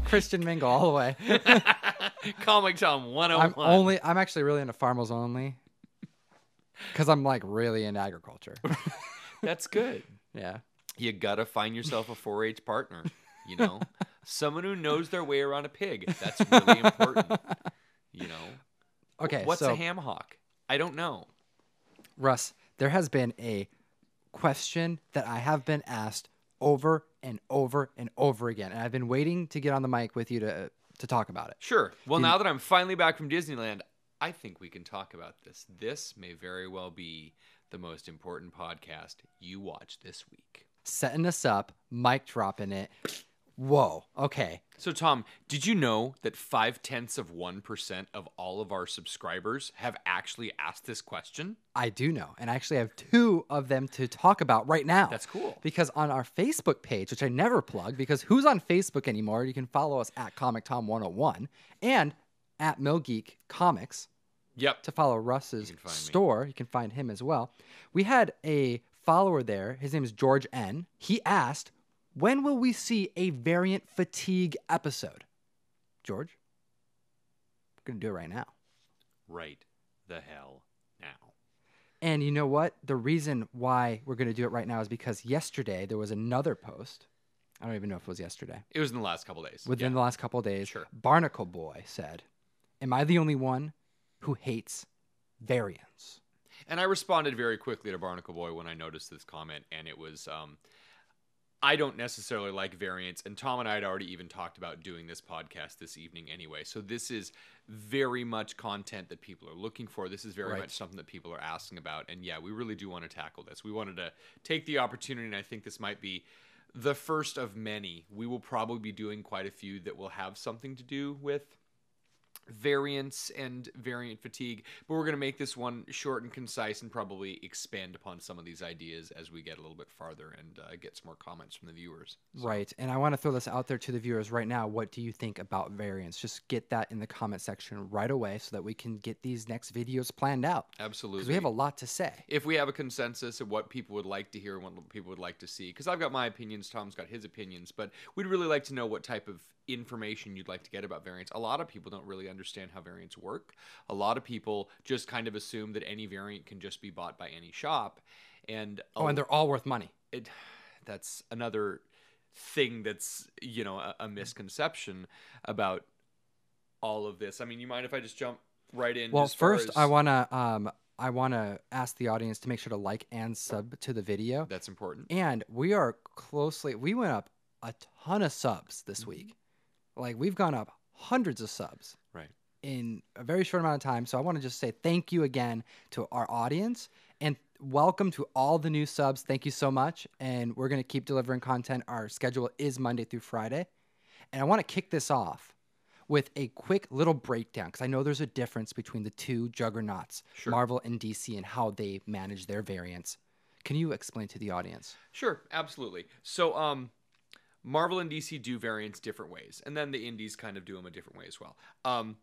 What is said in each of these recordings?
Christian Mingle all the way. Comic Tom 101. I'm oh only. I'm actually really into farmers only. Because I'm like really into agriculture. That's good. yeah. You gotta find yourself a 4-H partner. You know, someone who knows their way around a pig. That's really important. You know, Okay. what's so a ham hock? I don't know. Russ, there has been a question that I have been asked over and over and over again, and I've been waiting to get on the mic with you to to talk about it. Sure. Well, now that I'm finally back from Disneyland, I think we can talk about this. This may very well be the most important podcast you watch this week. Setting us up, mic dropping it. Whoa. Okay. So, Tom, did you know that five tenths of 1% of all of our subscribers have actually asked this question? I do know, and I actually have two of them to talk about right now. That's cool. Because on our Facebook page, which I never plug, because who's on Facebook anymore? You can follow us at Comic Tom 101 and at Mill Geek Comics Yep. to follow Russ's can find me. store. You can find him as well. We had a follower there. His name is George N. He asked, "When will we see a variant fatigue episode?" George, we're gonna do it right now. Right the hell now. And you know what? The reason why we're gonna do it right now is because yesterday there was another post. I don't even know if it was yesterday. It was in the last couple days. Within Yeah. the last couple of days, Sure. Barnacle Boy said, "Am I the only one who hates variants?" And I responded very quickly to Barnacle Boy when I noticed this comment, and it was, um, I don't necessarily like variants, and Tom and I had already even talked about doing this podcast this evening anyway. So this is very much content that people are looking for. This is very Right. much something that people are asking about, and yeah, we really do want to tackle this. We wanted to take the opportunity, and I think this might be the first of many. We will probably be doing quite a few that will have something to do with variance and variant fatigue, but we're going to make this one short and concise and probably expand upon some of these ideas as we get a little bit farther and uh, get some more comments from the viewers. Right. And I want to throw this out there to the viewers right now. What do you think about variants? Just get that in the comment section right away so that we can get these next videos planned out. Absolutely. Because we have a lot to say. if we have a consensus of what people would like to hear and what people would like to see, because I've got my opinions, Tom's got his opinions, but we'd really like to know what type of information you'd like to get about variants. A lot of people don't really understand how variants work. A lot of people just kind of assume that any variant can just be bought by any shop, and Oh, and they're all worth money. it that's another thing that's you know a, a misconception about all of this. I mean, you mind if I just jump right in? Well, first, as- I want to um, I want to ask the audience to make sure to like and sub to the video. that's important. And we are closely, we went up a ton of subs this week. Like, we've gone up hundreds of subs. Right. in a very short amount of time. So I want to just say thank you again to our audience and welcome to all the new subs. Thank you so much. And we're going to keep delivering content. Our schedule is Monday through Friday. And I want to kick this off with a quick little breakdown because I know there's a difference between the two juggernauts, Sure. Marvel and DC, and how they manage their variants. Can you explain to the audience? Sure, absolutely. So, um, Marvel and DC do variants different ways, and then the indies kind of do them a different way as well. Um,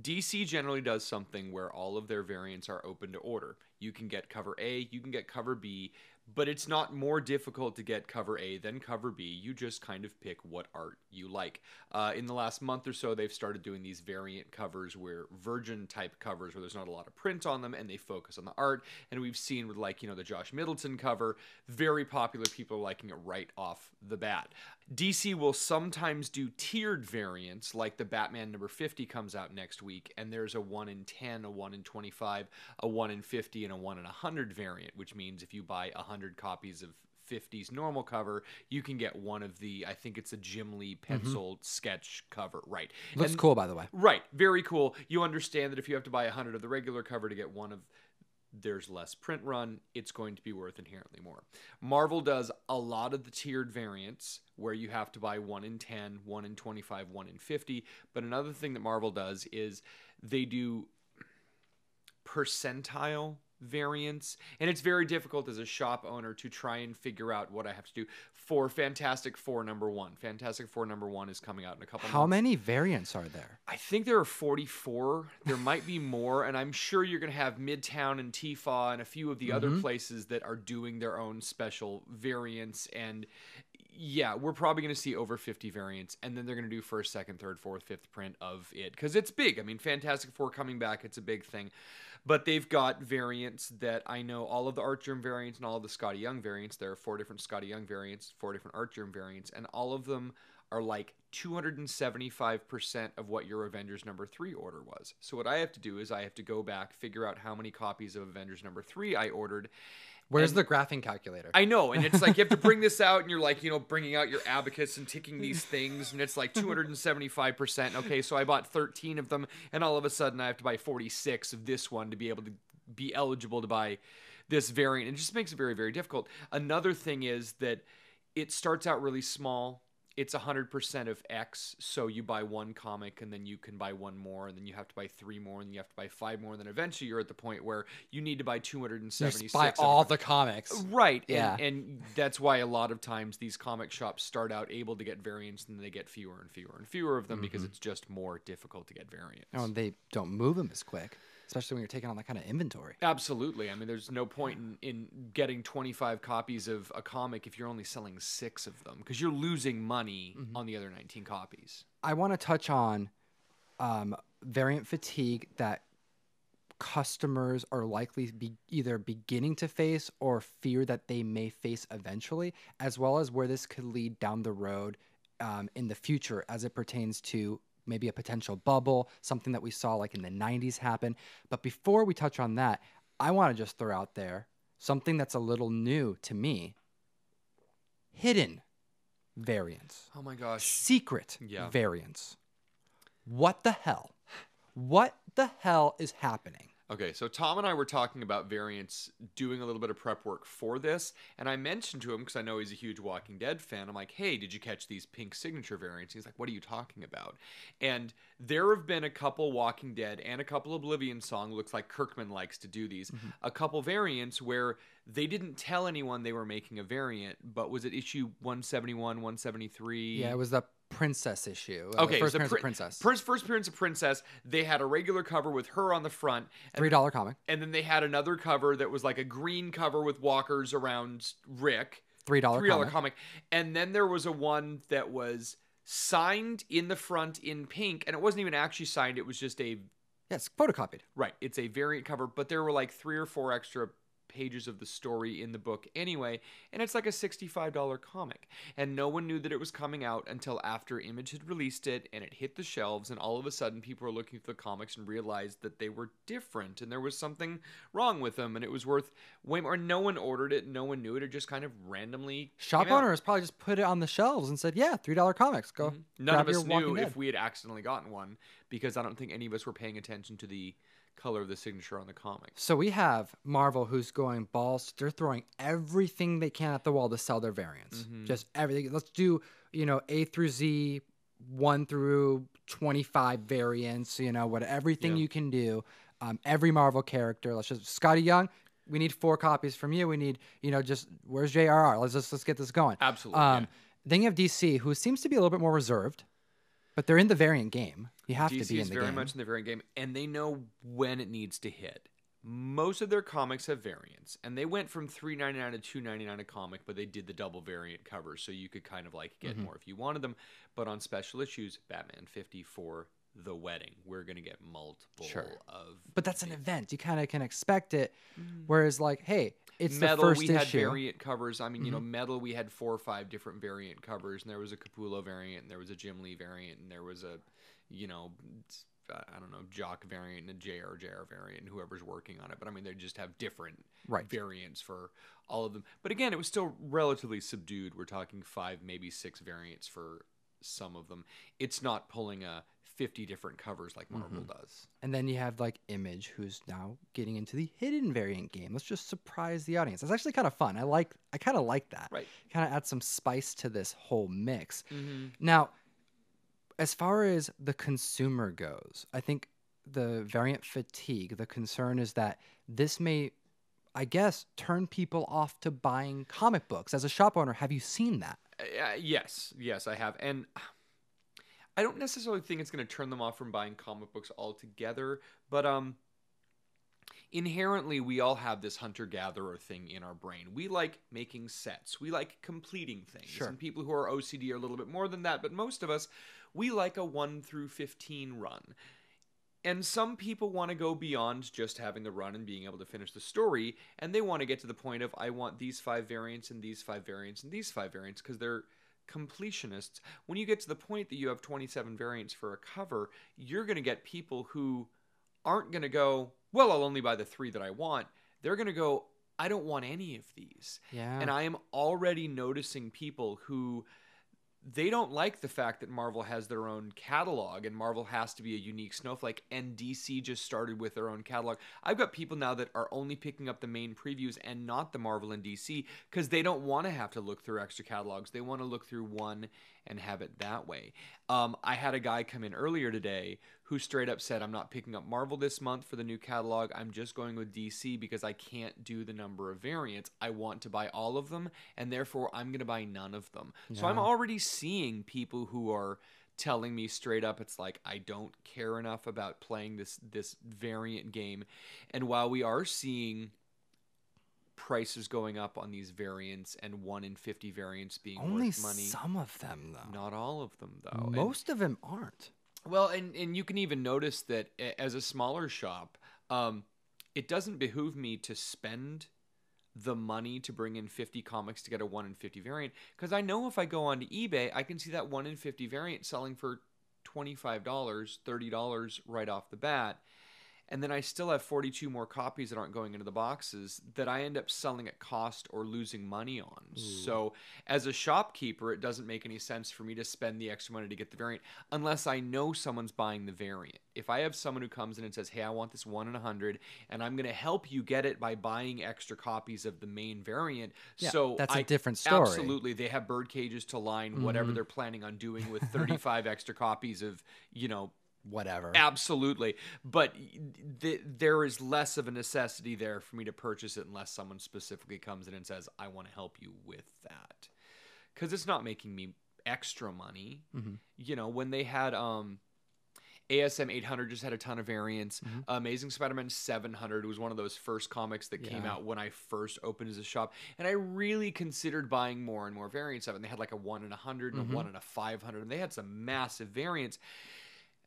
DC generally does something where all of their variants are open to order. You can get cover A, you can get cover B, but it's not more difficult to get cover A than cover B. You just kind of pick what art you like. Uh, in the last month or so, they've started doing these variant covers where virgin type covers where there's not a lot of print on them and they focus on the art. And we've seen with like, you know, the Josh Middleton cover, very popular. People liking it right off the bat. DC will sometimes do tiered variants, like the Batman number 50 comes out next week, and there's a 1 in 10, a 1 in 25, a 1 in 50, and a 1 in 100 variant, which means if you buy 100 copies of 50's normal cover, you can get one of the, I think it's a Jim Lee mm-hmm. pencil sketch cover, right? Looks And- cool, by the way. Right, very cool. You understand that if you have to buy 100 of the regular cover to get one of there's less print run, it's going to be worth inherently more. Marvel does a lot of the tiered variants where you have to buy 1 in 10, 1 in 25, 1 in 50, but another thing that Marvel does is they do percentile variants and it's very difficult as a shop owner to try and figure out what I have to do for Fantastic 4 number 1. Fantastic 4 number 1 is coming out in a couple How months. many variants are there? I think there are 44. There might be more, and I'm sure you're going to have Midtown and Tifa and a few of the other mm-hmm. places that are doing their own special variants. And yeah, we're probably going to see over 50 variants, and then they're going to do first, second, third, fourth, fifth print of it because it's big. I mean, Fantastic Four coming back, it's a big thing. But they've got variants that I know all of the Artgerm variants and all of the Skottie Young variants. There are four different Skottie Young variants, four different Artgerm variants, and all of them are like 275% of what your Avengers number 3 order was. So what I have to do is I have to go back, figure out how many copies of Avengers number 3 I ordered. Where's And- the graphing calculator? I know, and it's like you have to bring this out, and you're like, you know, bringing out your abacus and ticking these things, and it's like 275 percent. Okay, so I bought 13 of them, and all of a sudden I have to buy 46 of this one to be able to be eligible to buy this variant. It just makes it very, very difficult. Another thing is that it starts out really small. It's 100% of X, so you buy one comic and then you can buy one more, and then you have to buy three more, and then you have to buy five more, and then eventually you're at the point where you need to buy You 276 just buy all the comics. Right. Yeah. And, and that's why a lot of times these comic shops start out able to get variants and they get fewer and fewer and fewer of them because mm-hmm. it's just more difficult to get variants. Oh, and they don't move them as quick, especially when you're taking on that kind of inventory. Absolutely. I mean, there's no point in, in getting 25 copies of a comic if you're only selling six of them because you're losing money on the other 19 copies. I want to touch on um, variant fatigue that customers are likely be either beginning to face or fear that they may face eventually, as well as where this could lead down the road um, in the future as it pertains to maybe a potential bubble, something that we saw like in the 90s happen. But before we touch on that, I want to just throw out there something that's a little new to me hidden variants Oh my gosh. secret Yeah. variants. What the hell? What the hell is happening? Okay, so Tom and I were talking about variants, doing a little bit of prep work for this, and I mentioned to him because I know he's a huge Walking Dead fan. I'm like, "Hey, did you catch these pink signature variants?" He's like, "What are you talking about?" And there have been a couple Walking Dead and a couple Oblivion song. Looks like Kirkman likes to do these. Mm-hmm. A couple variants where they didn't tell anyone they were making a variant, but was it issue 171, 173? Yeah, it was the princess issue. uh, Okay, first so appearance pri- of princess. Prince, first appearance of Princess. They had a regular cover with her on the front, and Three dollar comic. and then they had another cover that was like a green cover with walkers around Rick, Three dollar three dollar comic. comic, and then there was a one that was signed in the front in pink, and it wasn't even actually signed; it was just a Yes, photocopied. right. It's a variant cover, but there were like three or four extra pages of the story in the book anyway, and it's like a sixty-five dollar comic, and no one knew that it was coming out until after Image had released it, and it hit the shelves, and all of a sudden people were looking through the comics and realized that they were different, and there was something wrong with them, and it was worth way more. No one ordered it, no one knew it, it just kind of randomly Shop owners probably just put it on the shelves and said, "Yeah, three dollar comics. Go." Mm-hmm. None grab of us knew if we had accidentally gotten one because I don't think any of us were paying attention to the color of the signature on the comic. So we have Marvel who's going balls. They're throwing everything they can at the wall to sell their variants. Mm-hmm. Just everything. Let's do, you know, A through Z, one through 25 variants, you know, what everything Yeah. you can do. Um, every Marvel character. Let's just Skottie Young. We need four copies from you. We need, you know, just where's JRR? Let's just let's get this going. Absolutely, Um, yeah. Then you have DC, who seems to be a little bit more reserved, but they're in the variant game. You have to DC be in is the very game. much in the variant game, and they know when it needs to hit. Most of their comics have variants, and they went from three ninety nine to two ninety nine a comic, but they did the double variant covers, so you could kind of like Mm-hmm. get more if you wanted them. But on special issues, Batman fifty for the wedding, we're gonna get multiple Sure. of but that's an event. You kind of can expect it. Whereas, like, hey, it's metal the first we had issue. Mm-hmm. variant covers i mean you know metal we had four or five different variant covers and there was a capullo variant and there was a jim lee variant and there was a you know uh, i don't know jock variant and a jr variant and whoever's working on it but i mean they just have different Right. variants for all of them but again it was still relatively subdued we're talking five maybe six variants for some of them it's not pulling a 50 different covers like marvel Mm-hmm. does And then you have like Image, who's now getting into the hidden variant game. Let's just surprise the audience. It's actually kind of fun. I like. I kind of like that. Right. Kind of add some spice to this whole mix. mm-hmm. Now, as far as the consumer goes, I think the variant fatigue. The concern is that this may, I guess, turn people off to buying comic books. As a shop owner, have you seen that? Uh, yes, yes, I have, and I don't necessarily think it's going to turn them off from buying comic books altogether. But um, inherently we all have this hunter gatherer thing in our brain. We like making sets. We like completing things. Sure. And people who are OCD are a little bit more than that, but most of us we like a 1 through 15 run. And some people want to go beyond just having the run and being able to finish the story, and they want to get to the point of I want these five variants and these five variants and these five variants because they're completionists. When you get to the point that you have 27 variants for a cover, you're going to get people who aren't going to go, well, I'll only buy the three that I want. They're going to go, I don't want any of these. Yeah. And I am already noticing people who they don't like the fact that Marvel has their own catalog and Marvel has to be a unique snowflake and DC just started with their own catalog. I've got people now that are only picking up the main previews and not the Marvel and DC because they don't want to have to look through extra catalogs. They want to look through one and have it that way. Um, I had a guy come in earlier today who straight up said, I'm not picking up Marvel this month for the new catalog. I'm just going with DC because I can't do the number of variants. I want to buy all of them, and therefore I'm going to buy none of them. So I'm already seeing people who are telling me straight up it's like I don't care enough about playing this this variant game. And while we are seeing prices going up on these variants and 1 in 50 variants being Only worth money, some of them, though. not all of them though. And- Most of them aren't. well, and and you can even notice that as a smaller shop, um, it doesn't behoove me to spend the money to bring in 50 comics to get a 1 in 50 variant because I know if I go onto eBay, I can see that 1 in 50 variant selling for $25, $30 right off the bat. And then I still have 42 more copies that aren't going into the boxes that I end up selling at cost or losing money on. So, as a shopkeeper, it doesn't make any sense for me to spend the extra money to get the variant unless I know someone's buying the variant. If I have someone who comes in and says, Hey, I want this one in a 100, and I'm going to help you get it by buying extra copies of the main variant. Yeah, so, that's a I- different story. Absolutely. They have bird cages to line whatever mm-hmm. they're planning on doing with 35 extra copies of, you know, Whatever. Absolutely, but th- there is less of a necessity there for me to purchase it unless someone specifically comes in and says, "I want to help you with that," because it's not making me extra money. Mhm. You know, when they had um, ASM 800 just had a ton of variants. Mhm. Amazing Spider-Man 700 was one of those first comics that came out when I first opened as a shop, and I really considered buying more and more variants of it. And they had like a one in a 100 and Mhm. a one in a 500, and they had some massive variants.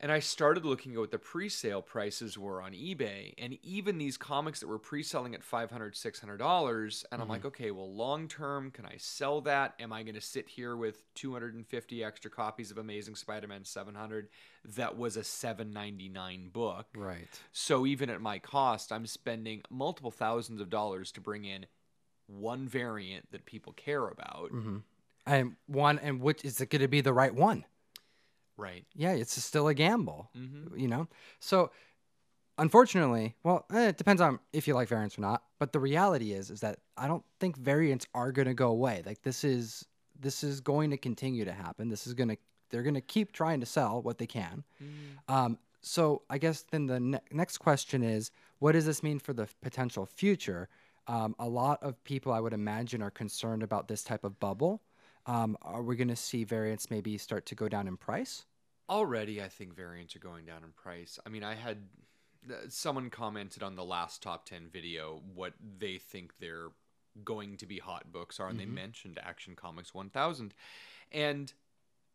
And I started looking at what the pre-sale prices were on eBay, and even these comics that were pre-selling at $500, $600, and I'm Mhm. like, okay, well, long term, can I sell that? Am I going to sit here with 250 extra copies of Amazing Spider-Man 700 that was a 7.99 book? Right. So even at my cost, I'm spending multiple thousands of dollars to bring in one variant that people care about. hmm And one, and which is it going to be the right one? Right. Yeah, it's still a gamble. hmm you know? So unfortunately well eh, it depends on if you like variants or not but the reality is is that i don't think variants are going to go away. Like this is this is going to continue to happen. This is going to they're going to keep trying to sell what they can. Um, so i guess then the ne- next question is what does this mean for the potential future? Um, a lot of people i would imagine are concerned about this type of bubble. Um, are we going to see variants maybe start to go down in price Already, I think variants are going down in price. I mean, I had uh, someone commented on the last top 10 video what they think their going to be hot books are, and Mhm. they mentioned Action Comics 1000. And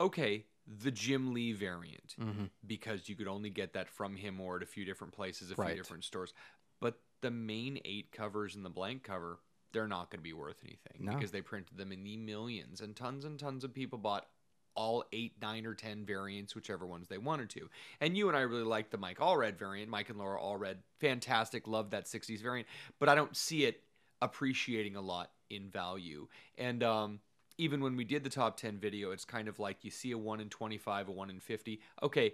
okay, the Jim Lee variant, mm-hmm. because you could only get that from him or at a few different places, a Right. few different stores. But the main eight covers and the blank cover, they're not going to be worth anything No. because they printed them in the millions, and tons and tons of people bought all eight, nine, or ten variants, whichever ones they wanted to. And you and I really like the Mike Allred variant. Mike and Laura Allred, fantastic, love that '60s variant, but I don't see it appreciating a lot in value. And um, even when we did the top 10 video, it's kind of like you see a 1 in 25, a 1 in 50. Okay,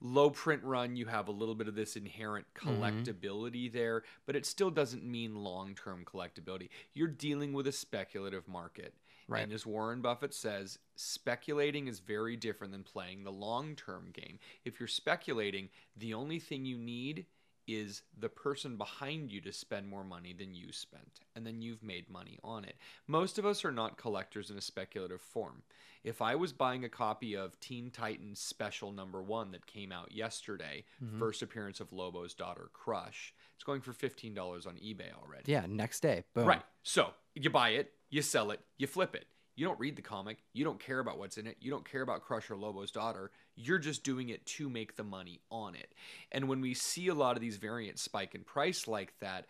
low print run, you have a little bit of this inherent collectability there, but it still doesn't mean long term collectability. You're dealing with a speculative market. Right. And as Warren Buffett says, speculating is very different than playing the long term game. If you're speculating, the only thing you need is the person behind you to spend more money than you spent, and then you've made money on it. Most of us are not collectors in a speculative form. If I was buying a copy of Teen Titans Special Number One that came out yesterday, mm-hmm. first appearance of Lobo's daughter Crush, it's going for $15 on eBay already. Yeah, next day. Boom. Right. So you buy it, you sell it, you flip it. You don't read the comic. You don't care about what's in it. You don't care about Crusher Lobo's daughter. You're just doing it to make the money on it. And when we see a lot of these variants spike in price like that,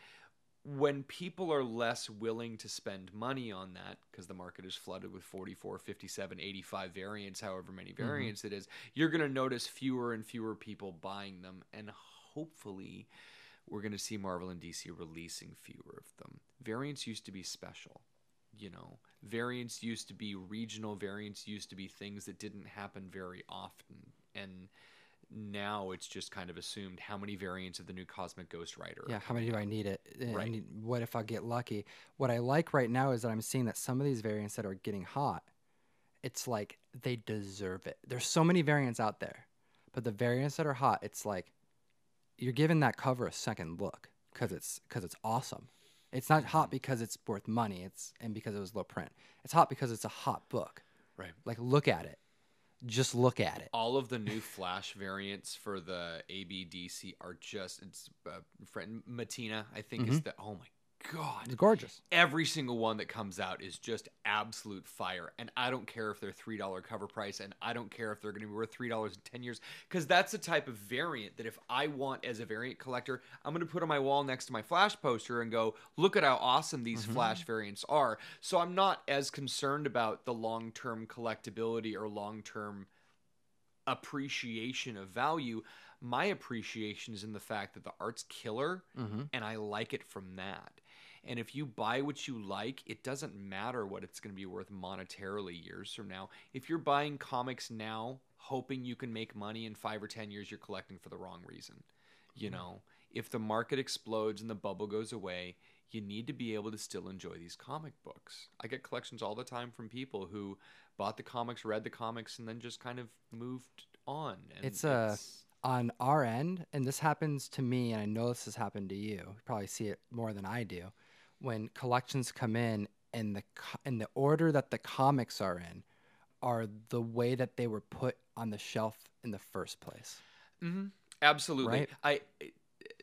when people are less willing to spend money on that because the market is flooded with 44 57 85 variants however many mm-hmm. variants it is you're going to notice fewer and fewer people buying them and hopefully we're going to see marvel and dc releasing fewer of them variants used to be special you know variants used to be regional variants used to be things that didn't happen very often and now it's just kind of assumed how many variants of the new cosmic ghost rider Yeah, how many do I need it? Eh, I Right. need- what if I get lucky? What I like right now is that I'm seeing that some of these variants that are getting hot, it's like they deserve it. There's so many variants out there, but the variants that are hot, it's like you're giving that cover a second look because it's because it's awesome. It's not hot because it's worth money. It's and because it was low print. It's hot because it's a hot book. right Like look at it, just look at it. all of the new Flash variants for the ABDC are just it's uh, friend Mattina I think Mm-hmm. is the oh my god It's gorgeous. every single one that comes out is just absolute fire and I don't care if they're three dollar cover price and I don't care if they're going to be worth three dollars in ten years because that's the type of variant that if I want as a variant collector I'm going to put on my wall next to my Flash poster and go look at how awesome these Flash variants are so I'm not as concerned about the long term collectability or long term appreciation of value. My appreciation is in the fact that the art's killer Mm-hmm. and I like it from that. And if you buy what you like, it doesn't matter what it's going to be worth monetarily years from now. If you're buying comics now, hoping you can make money in five or 10 years, you're collecting for the wrong reason. You mm-hmm. know, if the market explodes and the bubble goes away, you need to be able to still enjoy these comic books. I get collections all the time from people who bought the comics, read the comics, and then just kind of moved on. And It's uh, a on our end, and this happens to me, and I know this has happened to you. You probably see it more than I do. When collections come in, and the co- and the order that the comics are in, are the way that they were put on the shelf in the first place. hmm absolutely. Right? I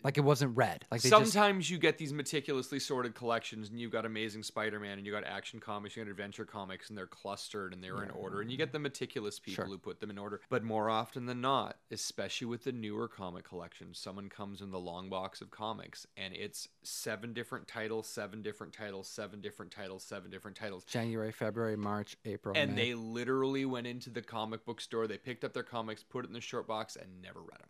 Like it wasn't red. Like they just Sometimes you get these meticulously sorted collections, and you've got Amazing Spider-Man, and you got Action Comics, you got Adventure Comics, and they're clustered and they're in order, and you get the meticulous people Sure. who put them in order. But more often than not, especially with the newer comic collections, someone comes in the long box of comics, and it's seven different titles, seven different titles, seven different titles, seven different titles. January, February, March, April, And May. they literally went into the comic book store, they picked up their comics, put it in the short box, and never read them.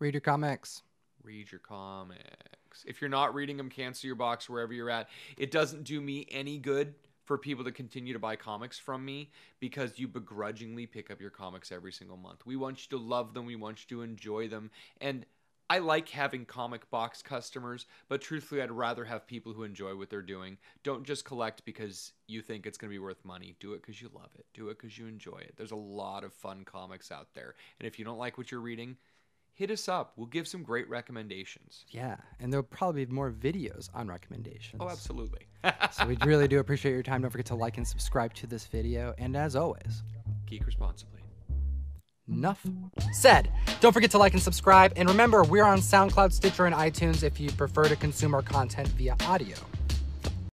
read your comics. Read your comics. If you're not reading them, cancel your box wherever you're at. It doesn't do me any good for people to continue to buy comics from me because you begrudgingly pick up your comics every single month. We want you to love them, we want you to enjoy them. And I like having comic box customers, but truthfully, I'd rather have people who enjoy what they're doing. Don't just collect because you think it's going to be worth money. Do it because you love it. Do it because you enjoy it. There's a lot of fun comics out there. And if you don't like what you're reading, hit us up. We'll give some great recommendations. Yeah, and there'll probably be more videos on recommendations. Oh, absolutely. So we really do appreciate your time. Don't forget to like and subscribe to this video. And as always, Geek responsibly. enough said. Don't forget to like and subscribe. And remember, we're on SoundCloud, Stitcher, and iTunes if you prefer to consume our content via audio.